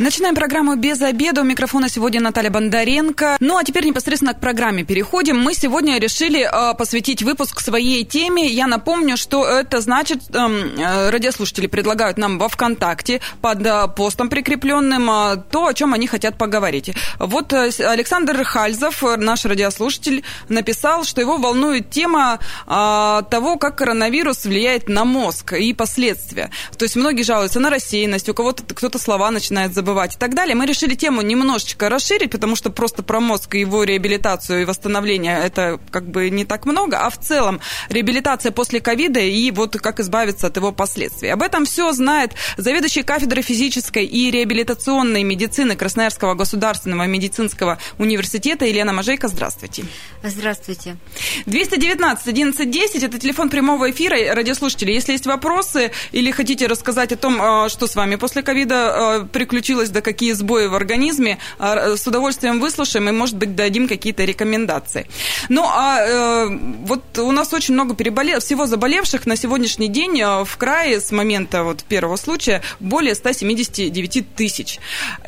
Начинаем программу «Без обеда». У микрофона сегодня Наталья Бондаренко. Ну, а теперь непосредственно к программе переходим. Мы сегодня решили э, посвятить выпуск своей теме. Я напомню, что это значит, эм, э, радиослушатели предлагают нам во ВКонтакте под э, постом прикрепленным э, то, о чем они хотят поговорить. Вот э, Александр Хальзов, наш радиослушатель, написал, что его волнует тема э, того, как коронавирус влияет на мозг и последствия. То есть многие жалуются на рассеянность, у кого-то кто-то слова начинает забывать забывать и так далее. Мы решили тему немножечко расширить, потому что просто про мозг и его реабилитацию и восстановление это как бы не так много, а в целом реабилитация после ковида и вот как избавиться от его последствий. Об этом все знает заведующий кафедрой физической и реабилитационной медицины Красноярского государственного медицинского университета Елена Мажейко. Здравствуйте. Здравствуйте. 219 11 10 это телефон прямого эфира. Радиослушатели, если есть вопросы или хотите рассказать о том, а, что с вами после ковида а, приключилось, случилось, да какие сбои в организме, а, с удовольствием выслушаем и, может быть, дадим какие-то рекомендации. Ну, а э, вот у нас очень много переболев... всего заболевших на сегодняшний день э, в крае с момента вот первого случая более 179 тысяч.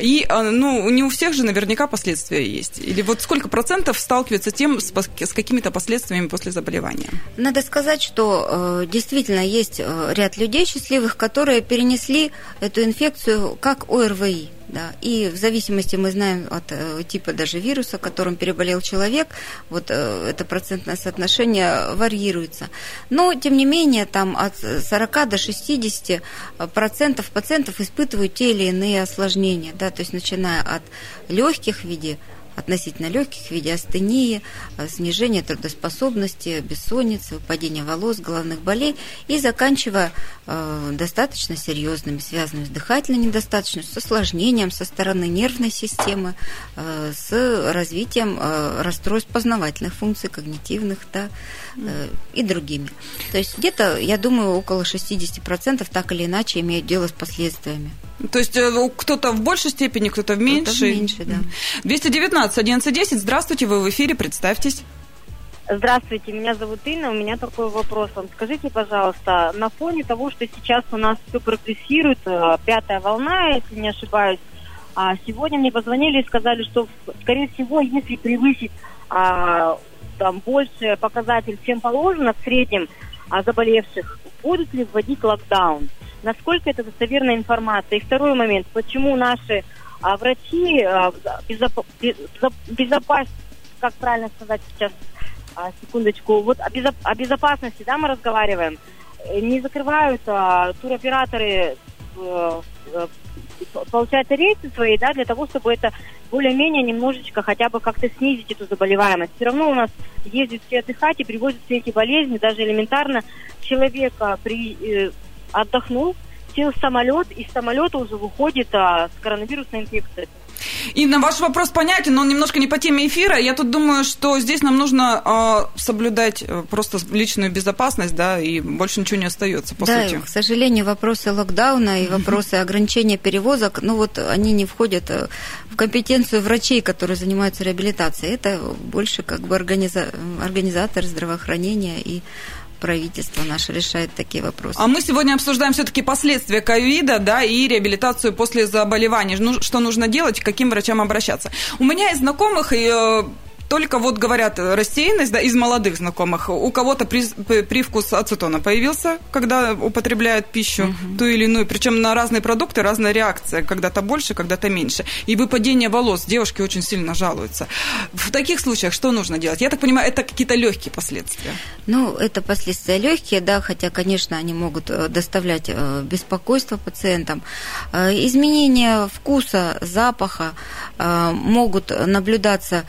И, э, ну, не у всех же наверняка последствия есть. Или вот сколько процентов сталкиваются тем с, с какими-то последствиями после заболевания? Надо сказать, что э, действительно есть ряд людей счастливых, которые перенесли эту инфекцию как ОРВИ. Да. И в зависимости, мы знаем, от э, типа даже вируса, которым переболел человек, вот э, это процентное соотношение варьируется. Но, тем не менее, там от 40 до 60 процентов пациентов испытывают те или иные осложнения, да, то есть начиная от легких в виде относительно легких в виде астении, э, снижения трудоспособности, бессонницы, выпадения волос, головных болей и заканчивая э, достаточно серьезными, связанными с дыхательной недостаточностью, с осложнением со стороны нервной системы, э, с развитием расстройств познавательных функций, когнитивных да, и другими. То есть где-то, я думаю, около 60% так или иначе имеют дело с последствиями. То есть э, кто-то в большей степени, кто-то в меньшей? Кто-то в меньшей, да. 219 1110, здравствуйте, вы в эфире, представьтесь. Здравствуйте, меня зовут Инна, у меня такой вопрос. Скажите, пожалуйста, на фоне того, что сейчас у нас все прогрессирует, э, пятая волна, если не ошибаюсь, а сегодня мне позвонили и сказали, что, скорее всего, если превысить а, там больше показатель, чем положено в среднем а, заболевших, будут ли вводить локдаун? Насколько это достоверная информация. И второй момент, почему наши а, врачи а, безоп... безопас... как правильно сказать сейчас, а, секундочку, вот о, безоп... о безопасности, да, мы разговариваем, э, не закрывают а, туроператоры а, получается, рейсы свои, да, для того, чтобы это более-менее немножечко хотя бы как-то снизить эту заболеваемость. Все равно у нас ездят все отдыхать и привозят все эти болезни, даже элементарно человека при, э, отдохнул, сел в самолет, и с самолета уже выходит а, с коронавирусной инфекцией. Инна, ваш вопрос понятен, но он немножко не по теме эфира. Я тут думаю, что здесь нам нужно э, соблюдать просто личную безопасность, да, и больше ничего не остается, по да, сути. к сожалению, вопросы локдауна и вопросы ограничения перевозок, ну вот они не входят э, в компетенцию врачей, которые занимаются реабилитацией. Это больше как бы организа... организатор здравоохранения и правительство наше решает такие вопросы. А мы сегодня обсуждаем все-таки последствия ковида, да, и реабилитацию после заболевания. Ну, что нужно делать, к каким врачам обращаться. У меня из знакомых и э, только вот говорят рассеянность да, из молодых знакомых. У кого-то при, привкус ацетона появился, когда употребляют пищу угу. ту или иную. Причем на разные продукты разная реакция. Когда-то больше, когда-то меньше. И выпадение волос. Девушки очень сильно жалуются. В таких случаях что нужно делать? Я так понимаю, это какие-то легкие последствия. Ну, это последствия легкие, да, хотя, конечно, они могут э, доставлять э, беспокойство пациентам. Э, изменения вкуса, запаха могут наблюдаться Э,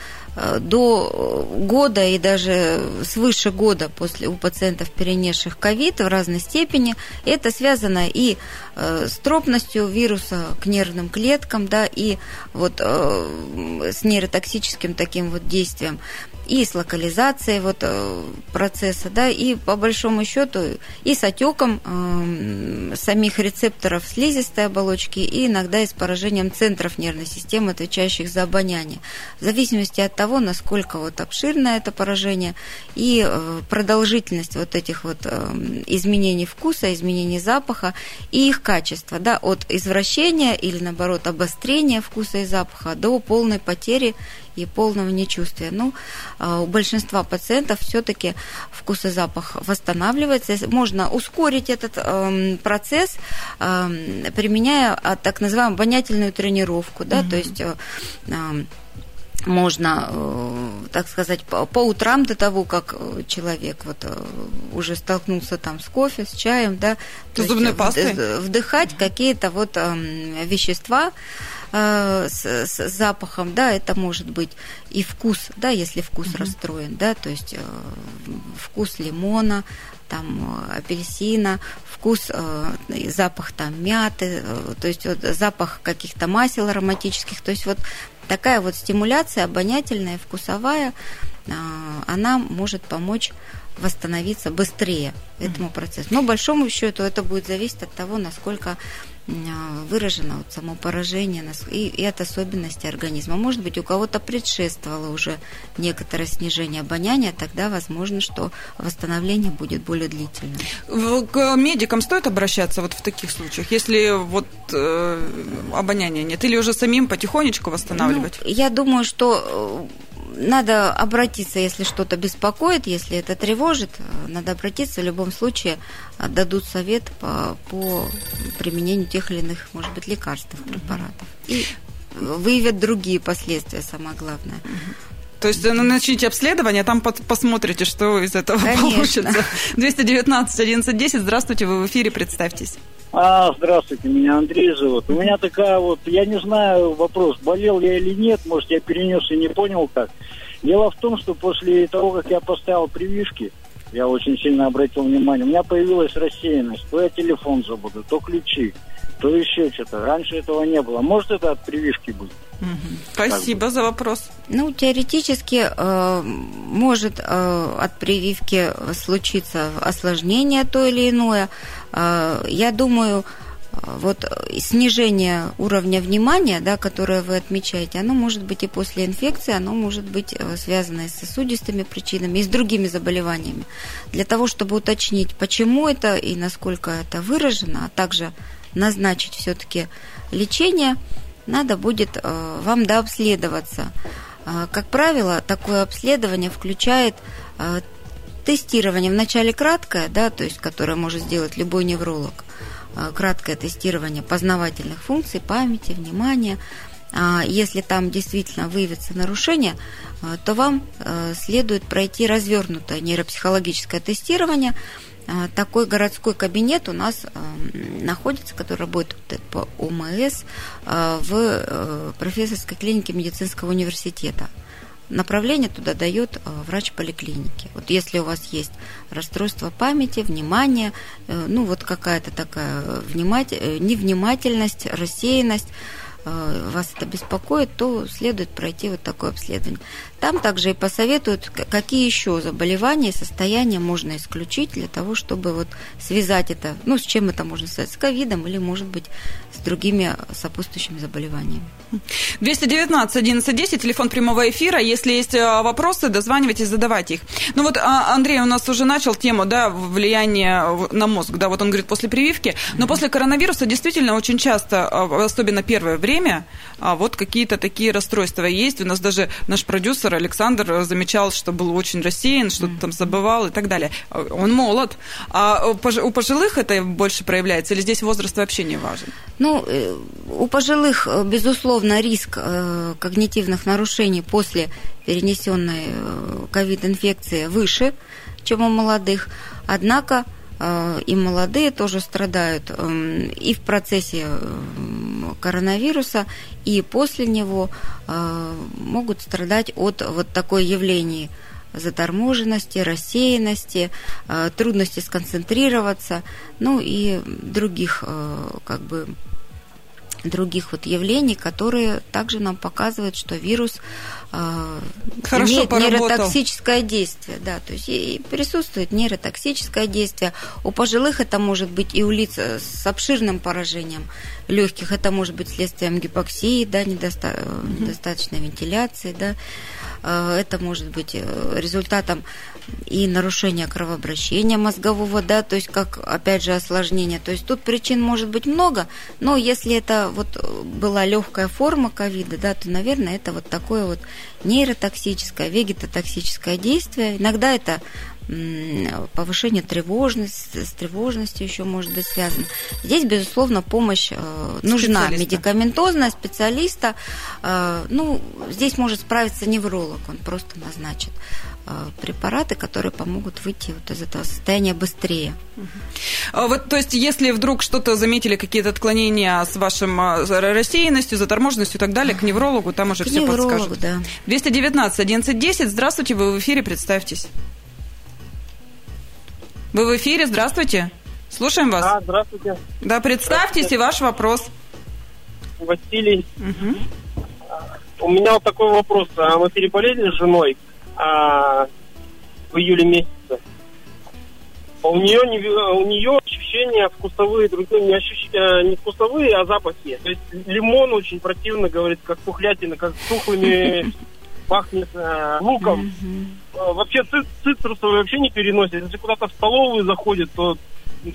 до года и даже свыше года после у пациентов, перенесших ковид в разной степени. Это связано и э, с тропностью вируса к нервным клеткам, да, и вот э, с нейротоксическим таким вот действием и с локализацией вот э, процесса, да, и по большому счету и с отеком э, самих рецепторов слизистой оболочки, и иногда и с поражением центров нервной системы, отвечающих за обоняние. В зависимости от того, насколько вот обширное это поражение и э, продолжительность вот этих вот э, изменений вкуса, изменений запаха и их качества, да, от извращения или наоборот обострения вкуса и запаха до полной потери и полного нечувствия. Ну, а, у большинства пациентов все-таки вкус и запах восстанавливается. Можно ускорить этот эм, процесс, эм, применяя а, так называемую обонятельную тренировку, да, mm-hmm. то есть э, эм, можно, э, так сказать, по, по утрам до того, как человек вот э, уже столкнулся там с кофе, с чаем, да, то зубной пастой вдыхать какие-то вот вещества, Э, с, с запахом, да, это может быть и вкус, да, если вкус mm-hmm. расстроен, да, то есть э, вкус лимона, там э, апельсина, вкус, запах там мяты, то есть вот запах каких-то масел ароматических, то есть вот такая вот стимуляция обонятельная, вкусовая, она может помочь восстановиться быстрее этому процессу. Но большому счету это будет зависеть от того, насколько выражено вот само поражение и, и от особенностей организма. Может быть, у кого-то предшествовало уже некоторое снижение обоняния, тогда возможно, что восстановление будет более длительным. К медикам стоит обращаться вот в таких случаях, если вот э, обоняния нет, или уже самим потихонечку восстанавливать? Ну, я думаю, что э, надо обратиться, если что-то беспокоит, если это тревожит, надо обратиться. В любом случае дадут совет по, по применению тех или иных, может быть, лекарств, препаратов. И выявят другие последствия, самое главное. То есть ну, начните обследование, там посмотрите, что из этого Конечно. получится. 219 1110, здравствуйте, вы в эфире, представьтесь. А, здравствуйте, меня Андрей зовут. У меня такая вот, я не знаю, вопрос, болел я или нет, может, я перенес и не понял как. Дело в том, что после того, как я поставил прививки, я очень сильно обратил внимание, у меня появилась рассеянность. То я телефон забуду, то ключи, то еще что-то. Раньше этого не было. Может, это от прививки будет? Спасибо за вопрос. Ну, теоретически э, может э, от прививки случиться осложнение то или иное. Э, я думаю, вот снижение уровня внимания, да, которое вы отмечаете, оно может быть и после инфекции, оно может быть э, связано и с сосудистыми причинами, и с другими заболеваниями. Для того, чтобы уточнить, почему это и насколько это выражено, а также назначить все-таки лечение – надо будет э, вам дообследоваться. Э, как правило, такое обследование включает э, тестирование вначале краткое, да, то есть которое может сделать любой невролог, краткое тестирование познавательных функций, памяти, внимания. А если там действительно выявится нарушение, то вам следует пройти развернутое нейропсихологическое тестирование – такой городской кабинет у нас эм, находится, который работает по ОМС э, в э, профессорской клинике медицинского университета. Направление туда дает э, врач поликлиники. Вот если у вас есть расстройство памяти, внимания, ну вот какая-то такая внимать... невнимательность, рассеянность, вас это беспокоит, то следует пройти вот такое обследование. Там также и посоветуют, какие еще заболевания и состояния можно исключить для того, чтобы вот связать это, ну, с чем это можно связать, с ковидом или, может быть, с другими сопутствующими заболеваниями. 219 1110, телефон прямого эфира. Если есть э, вопросы, дозванивайтесь, задавайте их. Ну вот а, Андрей у нас уже начал тему, да, влияния на мозг, да, вот он говорит после прививки, но mm-hmm. после коронавируса действительно очень часто, а, особенно первое время, а, вот какие-то такие расстройства есть. У нас даже наш продюсер Александр замечал, что был очень рассеян, что-то там забывал и так далее. Он молод. А у пожилых это больше проявляется или здесь возраст вообще не важен? Ну, э, у пожилых, э, безусловно, риск э, когнитивных нарушений после перенесенной ковид-инфекции выше, чем у молодых. Однако и молодые тоже страдают эм, и в процессе коронавируса, и после него э, могут страдать от вот такой явления заторможенности, рассеянности, э, трудности сконцентрироваться, ну и других э, как бы других вот явлений, которые также нам показывают, что вирус э, Хорошо имеет поработал. нейротоксическое действие, да, то есть и присутствует нейротоксическое действие. У пожилых это может быть и у лиц с обширным поражением легких, это может быть следствием гипоксии, да, недоста- недостаточной вентиляции, да, э, это может быть э, результатом и нарушения кровообращения мозгового, да, то есть как, опять же, осложнение. То есть тут причин может быть много, но если это вот была легкая форма ковида, да, то, наверное, это вот такое вот нейротоксическое, вегетотоксическое действие. Иногда это повышение тревожности, с тревожностью еще может быть связано. Здесь, безусловно, помощь э, нужна медикаментозная специалиста. Э, ну, здесь может справиться невролог, он просто назначит препараты, которые помогут выйти вот из этого состояния быстрее. А вот, то есть, если вдруг что-то заметили, какие-то отклонения с вашим рассеянностью, заторможенностью и так далее, к неврологу, там уже к все неврологу, подскажут. Да. 219 1110, здравствуйте, вы в эфире, представьтесь. Вы в эфире, здравствуйте. Слушаем вас. Да, здравствуйте. Да, представьтесь и ваш вопрос. Василий. Угу. У меня вот такой вопрос. А мы переболели с женой а, в июле месяце. У нее, не, у нее ощущения вкусовые, другие не, ощущения, не вкусовые, а запахи. То есть лимон очень противно, говорит, как тухлятина, как тухлыми пахнет э, луком. Mm-hmm. Вообще цитрусовые вообще не переносит. Если куда-то в столовую заходит, то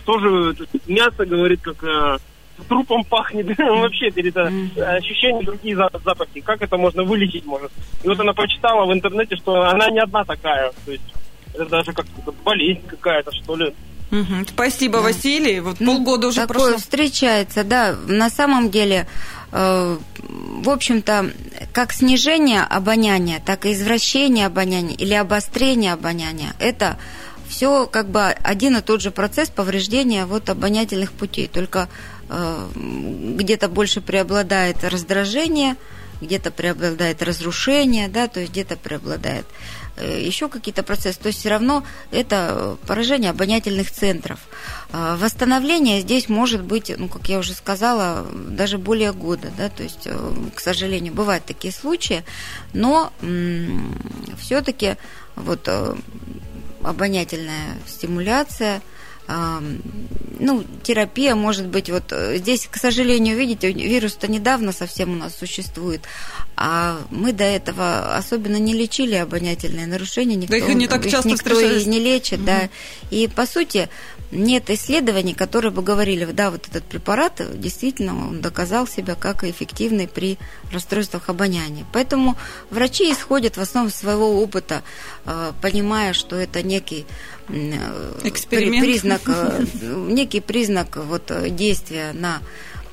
тоже мясо, говорит, как э, трупом пахнет. вообще это ощущения, другие запахи. Как это можно вылечить, может? И вот она прочитала в интернете, что она не одна такая. То есть это даже как болезнь какая-то, что ли. Угу. Спасибо, да. Василий. Вот ну, полгода уже такое прошло. встречается, да. На самом деле, э, в общем-то, как снижение обоняния, так и извращение обоняния или обострение обоняния, это все как бы один и тот же процесс повреждения вот обонятельных путей, только э, где-то больше преобладает раздражение, где-то преобладает разрушение, да, то есть где-то преобладает Э, еще какие-то процессы. То есть все равно это поражение обонятельных центров. А, восстановление здесь может быть, ну, как я уже сказала, даже более года. Да? То есть, э, к сожалению, бывают такие случаи, но все-таки вот э, обонятельная стимуляция – ну, терапия может быть, вот здесь, к сожалению, видите, вирус-то недавно совсем у нас существует, а мы до этого особенно не лечили обонятельные нарушения, никто, да их не так часто никто и не лечит, угу. да. И по сути нет исследований, которые бы говорили, да, вот этот препарат действительно он доказал себя как эффективный при расстройствах обоняния. Поэтому врачи исходят в основном своего опыта, э, понимая, что это некий э, Эксперимент. признак, э, некий признак вот действия на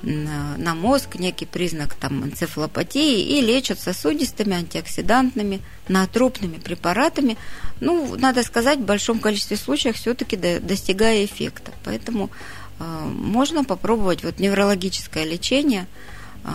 на мозг, некий признак там, энцефалопатии, и лечат сосудистыми, антиоксидантными, наотропными препаратами. Ну, надо сказать, в большом количестве случаев все-таки достигая эффекта. Поэтому э, можно попробовать вот неврологическое лечение, э,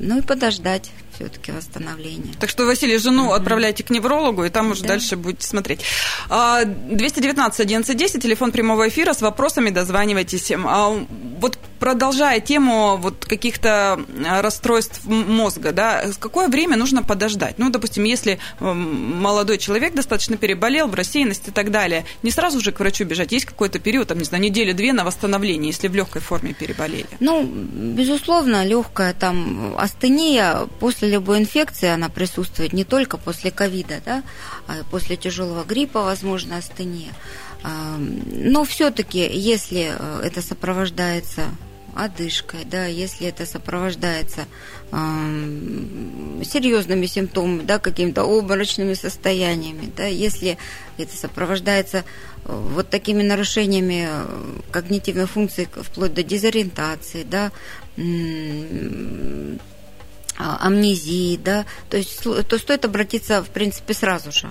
ну и подождать все-таки восстановление. Так что, Василий, жену mm-hmm. отправляйте к неврологу, и там уже да. дальше будете смотреть. 219 1110, телефон прямого эфира, с вопросами дозванивайтесь. А, вот продолжая тему вот каких-то расстройств мозга, да, какое время нужно подождать? Ну, допустим, если молодой человек достаточно переболел, в рассеянности и так далее, не сразу же к врачу бежать, есть какой-то период, там, не знаю, неделю-две на восстановление, если в легкой форме переболели? Ну, безусловно, легкая там астения после любой инфекции она присутствует не только после ковида, да, а после тяжелого гриппа, возможно, астения. Но все-таки, если э, это сопровождается одышкой, да, если это сопровождается э, серьезными симптомами, да, какими-то обморочными состояниями, да, если это сопровождается э, вот такими нарушениями когнитивной функции вплоть до дезориентации, да, а, амнезии, да, то есть то стоит обратиться, в принципе, сразу же.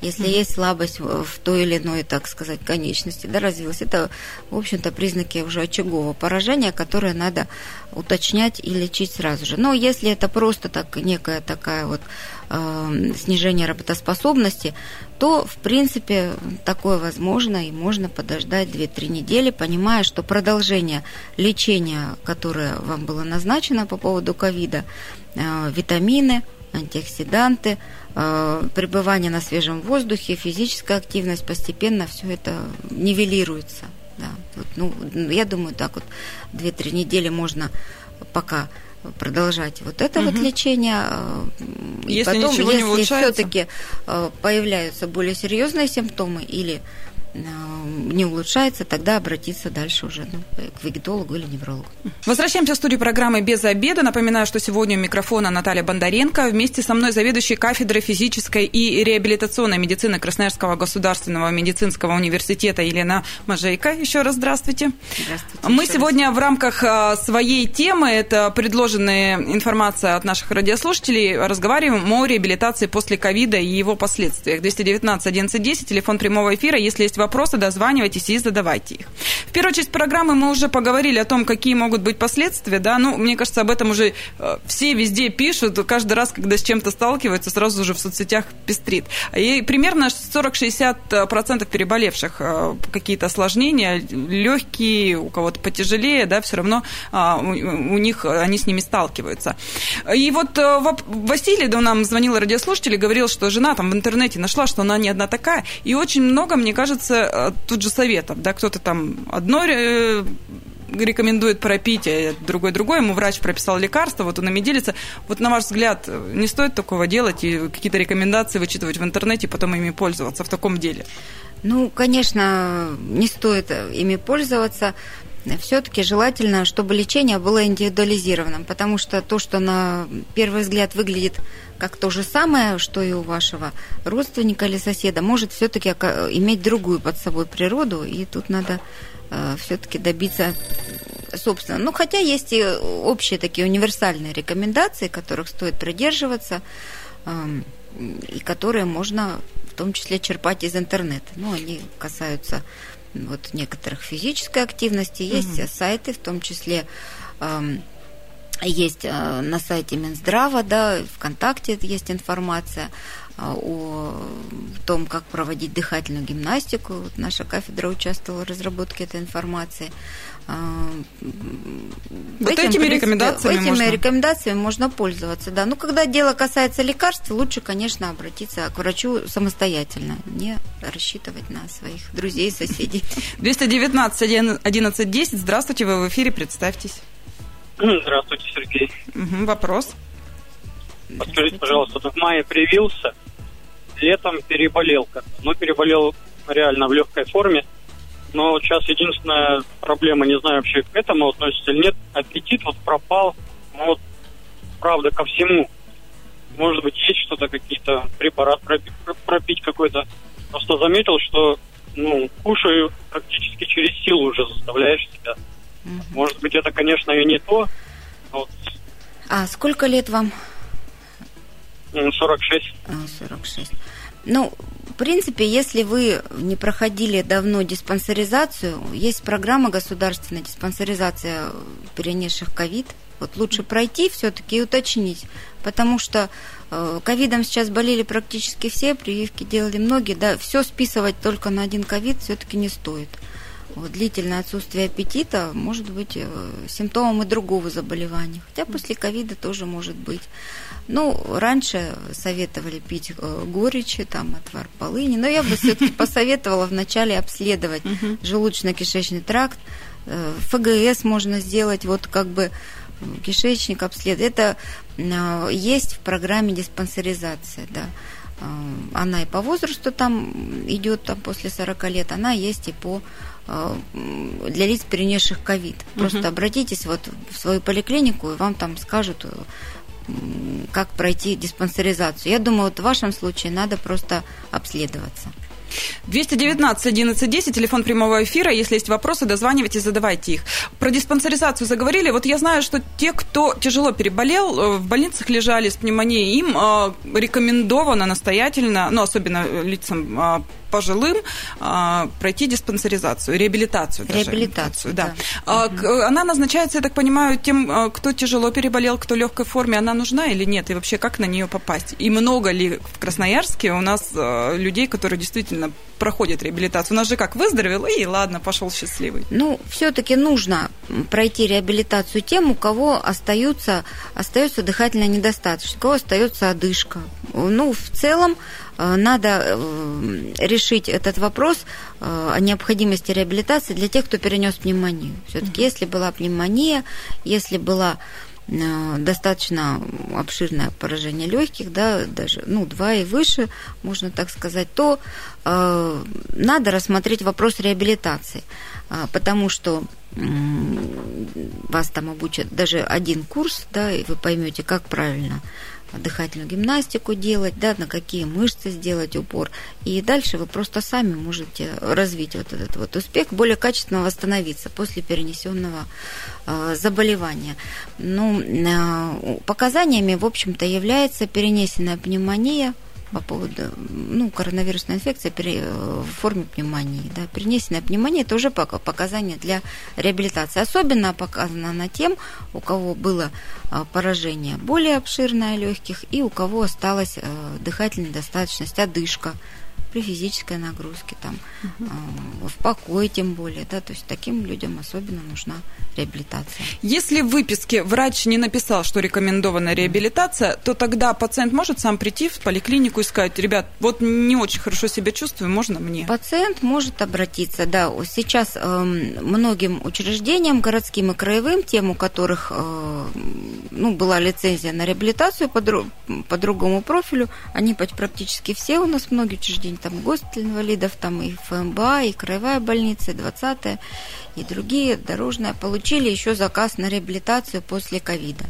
если есть слабость в той или иной, так сказать, конечности, да, развилась, это, в общем-то, признаки уже очагового поражения, которое надо уточнять и лечить сразу же. Но если это просто так, некая такая вот э, снижение работоспособности, то, в принципе, такое возможно и можно подождать 2-3 недели, понимая, что продолжение лечения, которое вам было назначено по поводу ковида, э, витамины, антиоксиданты, э, пребывание на свежем воздухе, физическая активность, постепенно все это нивелируется. Да. Вот, ну, я думаю, так вот 2-3 недели можно пока продолжать вот это угу. вот лечение. Э, и если потом, ничего если не улучшается... все-таки э, появляются более серьезные симптомы или не улучшается, тогда обратиться дальше уже ну, к вегетологу или неврологу. Возвращаемся в студию программы «Без обеда». Напоминаю, что сегодня у микрофона Наталья Бондаренко. Вместе со мной заведующий кафедрой физической и реабилитационной медицины Красноярского государственного медицинского университета Елена Мажейка. Еще раз здравствуйте. Здравствуйте. Мы сегодня раз. в рамках э, своей темы, это предложенная информация от наших радиослушателей, разговариваем о реабилитации после ковида и его последствиях. 219 11 10, телефон прямого эфира. Если есть вопросы, дозванивайтесь и задавайте их. В первую часть программы мы уже поговорили о том, какие могут быть последствия, да, ну, мне кажется, об этом уже э, все везде пишут, каждый раз, когда с чем-то сталкиваются, сразу же в соцсетях пестрит. И примерно 40-60% переболевших э, какие-то осложнения, легкие, у кого-то потяжелее, да, все равно а, у них, они с ними сталкиваются. И вот э, Василий, да, нам звонил радиослушатель и говорил, что жена там в интернете нашла, что она не одна такая, и очень много, мне кажется, Э, тут же советов, да, кто-то там одно э, рекомендует пропить, а другой другой, ему врач прописал лекарство, вот он ими делится. Вот на ваш взгляд, не стоит такого делать и какие-то рекомендации вычитывать в интернете, потом ими пользоваться в таком деле? Ну, конечно, не стоит ими пользоваться. Все-таки желательно, чтобы лечение было индивидуализированным, потому что то, что на первый взгляд выглядит как то же самое, что и у вашего родственника или соседа, может все-таки иметь другую под собой природу, и тут надо э, все-таки добиться собственно. Ну, хотя есть и общие такие универсальные рекомендации, которых стоит придерживаться, э, и которые можно в том числе черпать из интернета. Ну, они касаются вот некоторых физической активности, есть угу. сайты, в том числе э, есть э, на сайте Минздрава, да, ВКонтакте есть информация э, о том, как проводить дыхательную гимнастику. Вот наша кафедра участвовала в разработке этой информации. Э, вот этим, этими рекомендациями этими можно... рекомендациями можно пользоваться, да. Ну, когда дело касается лекарств, лучше, конечно, обратиться к врачу самостоятельно, не рассчитывать на своих друзей, соседей. 219 11 10. Здравствуйте, вы в эфире, представьтесь. Здравствуйте, Сергей. Угу, вопрос. Подскажите, пожалуйста, в мае привился, летом переболел Ну, переболел реально в легкой форме. Но сейчас единственная проблема, не знаю вообще к этому относится или нет, аппетит вот пропал. Ну, вот, правда, ко всему. Может быть, есть что-то, какие-то препарат пропить, пропить какой-то. Просто заметил, что ну, кушаю практически через силу уже заставляешь себя. Угу. Может быть, это, конечно, и не то. Вот. А сколько лет вам? 46. А, 46. Ну, в принципе, если вы не проходили давно диспансеризацию, есть программа государственная диспансеризация перенесших ковид. Вот лучше пройти все-таки и уточнить, потому что э, ковидом сейчас болели практически все, прививки делали многие, да, все списывать только на один ковид все-таки не стоит вот, длительное отсутствие аппетита может быть э, симптомом и другого заболевания. Хотя после ковида тоже может быть. Ну, раньше советовали пить э, горечи, там, отвар полыни, но я бы все-таки посоветовала вначале обследовать желудочно-кишечный тракт. Э, ФГС можно сделать, вот как бы кишечник обследовать. Это есть в программе диспансеризации, да. Она и по возрасту там идет там после 40 лет, она есть и по Э, для лиц, перенесших ковид. Просто угу. обратитесь вот в свою поликлинику, и вам там скажут, э, как пройти диспансеризацию. Я думаю, вот в вашем случае надо просто обследоваться. 219 11 10, телефон прямого эфира. Если есть вопросы, дозванивайтесь, задавайте их. Про диспансеризацию заговорили. Вот я знаю, что те, кто тяжело переболел, э, в больницах лежали с пневмонией, им э, рекомендовано настоятельно, ну, особенно лицам э, пожилым а, пройти диспансеризацию, реабилитацию. Даже. Реабилитацию, да. да. Угу. Она назначается, я так понимаю, тем, а, кто тяжело переболел, кто в легкой форме, она нужна или нет? И вообще, как на нее попасть? И много ли в Красноярске у нас людей, которые действительно проходят реабилитацию? У нас же как, выздоровел, и ладно, пошел счастливый. Ну, все-таки нужно пройти реабилитацию тем, у кого остаются, остается дыхательная недостаточность, у кого остается одышка. Ну, в целом, надо э, решить этот вопрос э, о необходимости реабилитации для тех, кто перенес пневмонию. Все-таки, если была пневмония, если была достаточно обширное поражение легких, да, даже ну, два и выше, можно так сказать, то э, надо рассмотреть вопрос реабилитации, э, потому что э, вас там обучат даже один курс, да, и вы поймете, как правильно дыхательную гимнастику делать, да, на какие мышцы сделать упор. И дальше вы просто сами можете развить вот этот вот успех, более качественно восстановиться после перенесенного э, заболевания. Ну, э, показаниями, в общем-то, является перенесенная пневмония, по поводу ну, коронавирусной инфекции в форме пневмонии. Да. Перенесенная пневмония – это уже показание для реабилитации. Особенно показано на тем, у кого было а, поражение более обширное легких и у кого осталась а, дыхательная недостаточность, одышка – при физической нагрузке, там, угу. в покое тем более, да, то есть таким людям особенно нужна реабилитация. Если в выписке врач не написал, что рекомендована реабилитация, то тогда пациент может сам прийти в поликлинику и сказать, ребят, вот не очень хорошо себя чувствую, можно мне? Пациент может обратиться, да, сейчас э, многим учреждениям, городским и краевым, тем, у которых э, ну, была лицензия на реабилитацию по, дру, по другому профилю, они практически все у нас, многие учреждения, там госпиталь инвалидов, там и ФМБА, и краевая больница, и 20 и другие дорожные получили еще заказ на реабилитацию после ковида.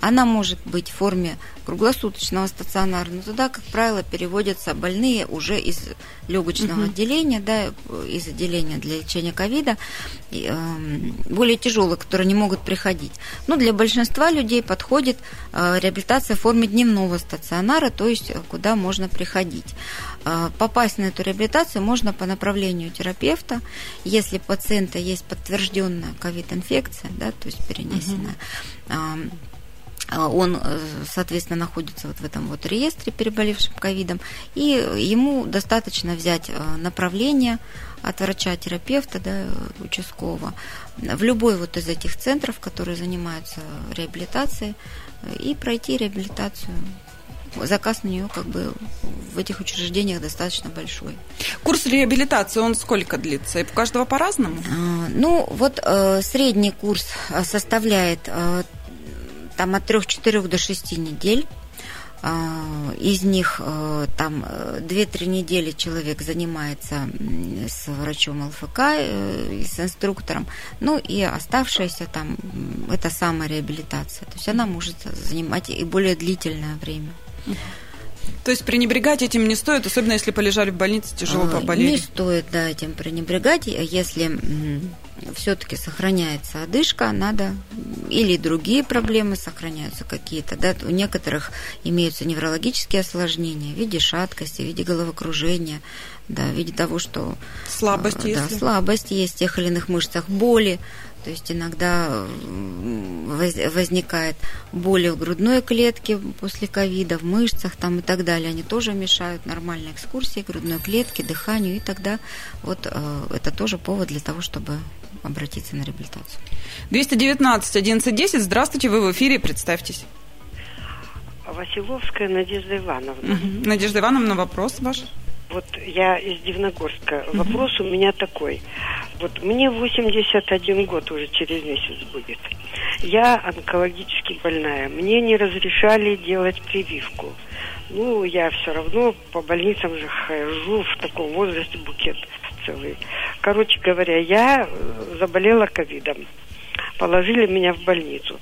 Она может быть в форме круглосуточного стационара, но туда, как правило, переводятся больные уже из легочного угу. отделения, да, из отделения для лечения ковида, э, более тяжелые, которые не могут приходить. Но для большинства людей подходит э, реабилитация в форме дневного стационара, то есть э, куда можно приходить. Попасть на эту реабилитацию можно по направлению терапевта, если у пациента есть подтвержденная ковид-инфекция, да, то есть перенесенная. Угу а, он, э, соответственно, находится вот в этом вот реестре переболевшим ковидом, и ему достаточно взять э, направление от врача-терапевта, да, участкового, в любой вот из этих центров, которые занимаются реабилитацией, и пройти реабилитацию заказ на нее как бы в этих учреждениях достаточно большой. Курс реабилитации, он сколько длится? И у каждого по-разному? А, ну, вот э, средний курс составляет э, там от 3-4 до 6 недель. А, из них э, там 2-3 недели человек занимается с врачом ЛФК, э, с инструктором, ну и оставшаяся там это самореабилитация. То есть она может занимать и более длительное время. То есть пренебрегать этим не стоит, особенно если полежали в больнице, тяжело а, поболели? Не стоит, да, этим пренебрегать. Если все-таки сохраняется одышка, надо или другие проблемы сохраняются какие-то, да, у некоторых имеются неврологические осложнения в виде шаткости, в виде головокружения, да, в виде того, что слабость, да, если... слабость есть в тех или иных мышцах, боли, то есть иногда возникает боли в грудной клетке после ковида, в мышцах там и так далее. Они тоже мешают нормальной экскурсии грудной клетки, дыханию. И тогда вот э, это тоже повод для того, чтобы обратиться на реабилитацию. 219 1110. Здравствуйте, вы в эфире, представьтесь. Василовская Надежда Ивановна. Угу. Надежда Ивановна, вопрос ваш? Вот я из Дивногорска. Угу. Вопрос у меня такой. Вот мне 81 год уже через месяц будет. Я онкологически больная. Мне не разрешали делать прививку. Ну, я все равно по больницам же хожу в таком возрасте букет целый. Короче говоря, я э, заболела ковидом. Положили меня в больницу.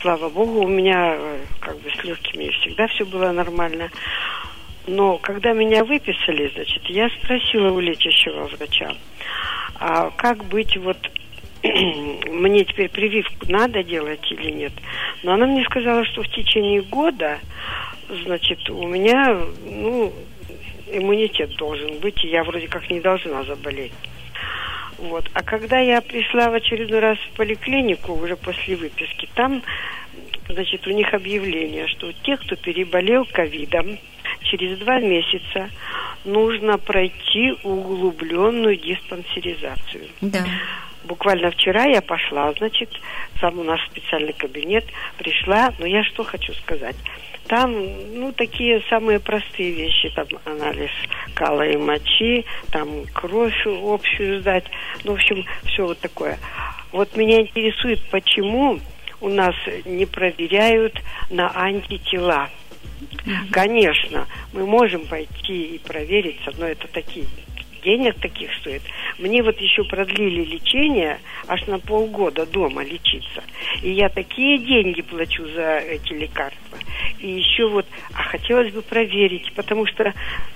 Слава богу, у меня э, как бы с легкими всегда все было нормально. Но когда меня выписали, значит, я спросила у лечащего врача, а как быть вот мне теперь прививку надо делать или нет. Но она мне сказала, что в течение года, значит, у меня, ну, иммунитет должен быть, и я вроде как не должна заболеть. Вот. А когда я пришла в очередной раз в поликлинику, уже после выписки, там, значит, у них объявление, что те, кто переболел ковидом, через два месяца нужно пройти углубленную диспансеризацию. Да. Буквально вчера я пошла, значит, сам у нас специальный кабинет, пришла, но я что хочу сказать. Там, ну, такие самые простые вещи, там анализ кала и мочи, там кровь общую сдать, ну, в общем, все вот такое. Вот меня интересует, почему у нас не проверяют на антитела. Конечно, мы можем пойти и провериться, но это такие денег таких стоит. Мне вот еще продлили лечение аж на полгода дома лечиться. И я такие деньги плачу за эти лекарства. И еще вот, а хотелось бы проверить, потому что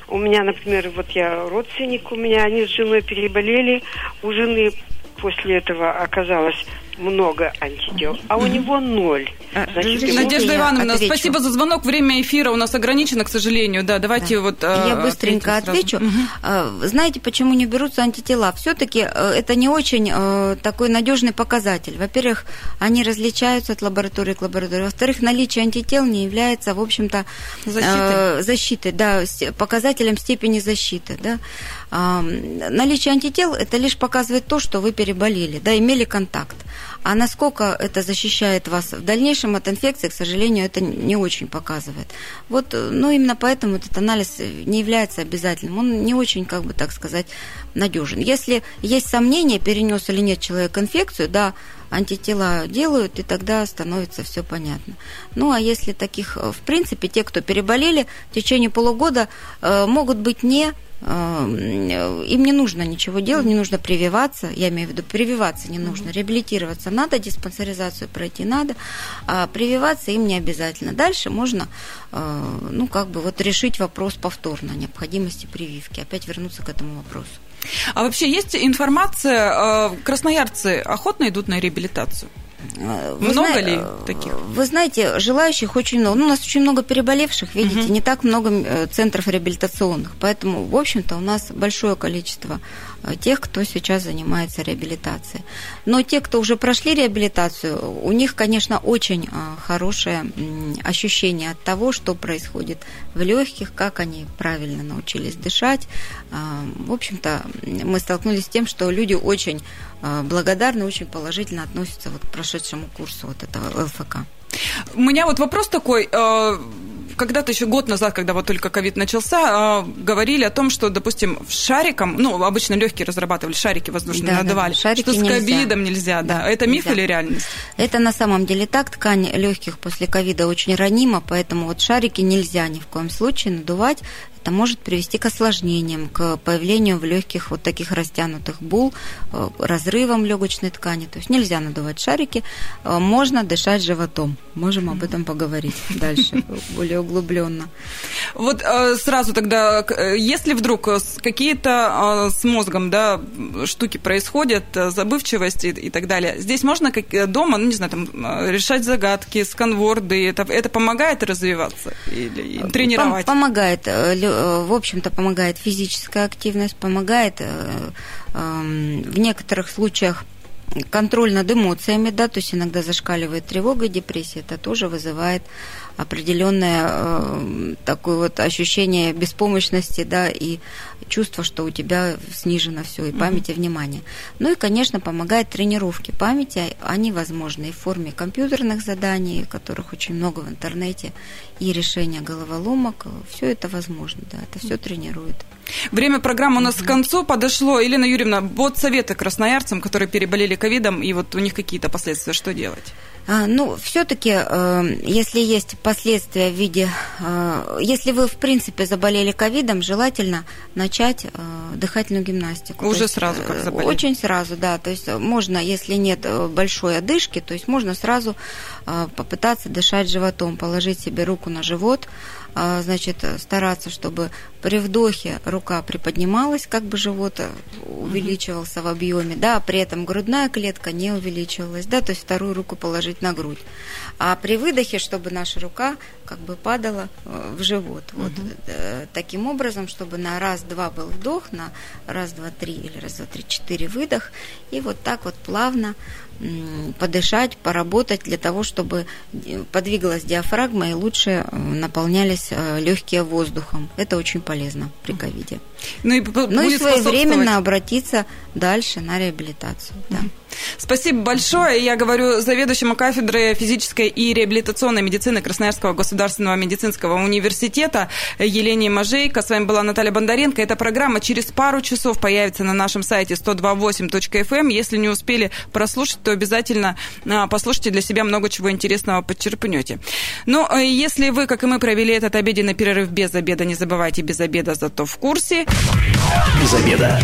у меня, например, вот я родственник у меня, они с женой переболели, у жены после этого оказалось много антител, а у него ноль. А, Значит, Надежда Ивановна, отвечу. спасибо за звонок. Время эфира у нас ограничено, к сожалению. Да, давайте да. вот. Я э, быстренько отвечу. Угу. Знаете, почему не берутся антитела? Все-таки э, это не очень такой надежный показатель. Во-первых, они различаются от лаборатории к лаборатории. Во-вторых, наличие антител не является, в общем-то, защитой, защитой да, показателем степени защиты. Да. Наличие антител это лишь показывает то, что вы переболели, да, имели контакт. А насколько это защищает вас в дальнейшем от инфекции, к сожалению, это не очень показывает. Вот, ну, именно поэтому этот анализ не является обязательным. Он не очень, как бы так сказать, надежен. Если есть сомнения, перенес или нет человек инфекцию, да, антитела делают, и тогда становится все понятно. Ну, а если таких, в принципе, те, кто переболели в течение полугода, э, могут быть не им не нужно ничего делать, не нужно прививаться, я имею в виду прививаться не нужно, реабилитироваться надо, диспансеризацию пройти надо, а прививаться им не обязательно. Дальше можно, э, ну, как бы вот решить вопрос повторно необходимости прививки, опять вернуться к этому вопросу. А вообще есть информация, э, красноярцы охотно идут на реабилитацию? Э, вы много зна... ли таких? Вы знаете, желающих очень много. Ну, у нас очень много переболевших, видите, угу. не так много э, центров реабилитационных. Поэтому, в общем-то, у нас большое количество э, тех, кто сейчас занимается реабилитацией. Но те, кто уже прошли реабилитацию, у них, конечно, очень хорошее ощущение от того, что происходит в легких, как они правильно научились дышать. В общем-то, мы столкнулись с тем, что люди очень Э, благодарны, очень положительно относятся вот к прошедшему курсу вот этого ЛФК. У меня вот вопрос такой. Когда-то еще год назад, когда вот только ковид начался, э, говорили о том, что, допустим, шариком, ну, обычно легкие разрабатывали, шарики воздушные да, надавали, да, шарики что с ковидом нельзя, да. да. Это миф нельзя. или реальность? Это на самом деле так. Ткань легких после ковида очень ранима, поэтому вот шарики нельзя ни в коем случае надувать это может привести к осложнениям, к появлению в легких вот таких растянутых бул, э, разрывам легочной ткани. То есть нельзя надувать шарики, э, можно дышать животом. Можем об этом поговорить дальше, более углубленно. Вот э, сразу тогда, если вдруг какие-то с мозгом да, штуки происходят, забывчивость и, так далее, здесь можно как дома, ну не знаю, там решать загадки, сканворды, это, это помогает развиваться или тренировать? Помогает Э, в общем-то, помогает физическая активность, помогает э, эм, в некоторых случаях контроль над эмоциями, да, то есть иногда зашкаливает тревога, депрессия, это тоже вызывает определенное э, такое вот ощущение беспомощности, да, и чувство, что у тебя снижено все, и память, и внимание. Ну и, конечно, помогает тренировки памяти, они возможны и в форме компьютерных заданий, которых очень много в интернете, и решения головоломок, все это возможно, да, это все тренирует. Время программы у нас к концу подошло. Елена Юрьевна, вот советы красноярцам, которые переболели ковидом, и вот у них какие-то последствия, что делать? А, ну, все-таки, э, если есть последствия в виде... Э, если вы, в принципе, заболели ковидом, желательно начать э, дыхательную гимнастику. Уже есть, сразу, как заболели? Очень сразу, да. То есть можно, если нет большой одышки, то есть можно сразу попытаться дышать животом, положить себе руку на живот, значит, стараться, чтобы при вдохе рука приподнималась, как бы живот увеличивался в объеме, да, при этом грудная клетка не увеличивалась, да, то есть вторую руку положить на грудь. А при выдохе, чтобы наша рука как бы падала э, в живот. Вот uh таким образом, чтобы на раз-два был вдох, на раз-два-три или раз-два-три, четыре выдох, и вот так вот плавно подышать, поработать для того, чтобы э, подвигалась диафрагма и лучше наполнялись легкие воздухом. Это очень полезно при ковиде. Ну и, ну и своевременно обратиться дальше на реабилитацию. Да. Спасибо большое. Я говорю заведующему кафедры физической и реабилитационной медицины Красноярского государственного медицинского университета Елене Мажейко. С вами была Наталья Бондаренко. Эта программа через пару часов появится на нашем сайте 128.fm. Эм. Если не успели прослушать, то обязательно а, послушайте для себя много чего интересного подчерпнете. Но ну, э, если вы, как и мы, провели этот обеденный перерыв без обеда, не забывайте без обеда, зато в курсе. Без обеда.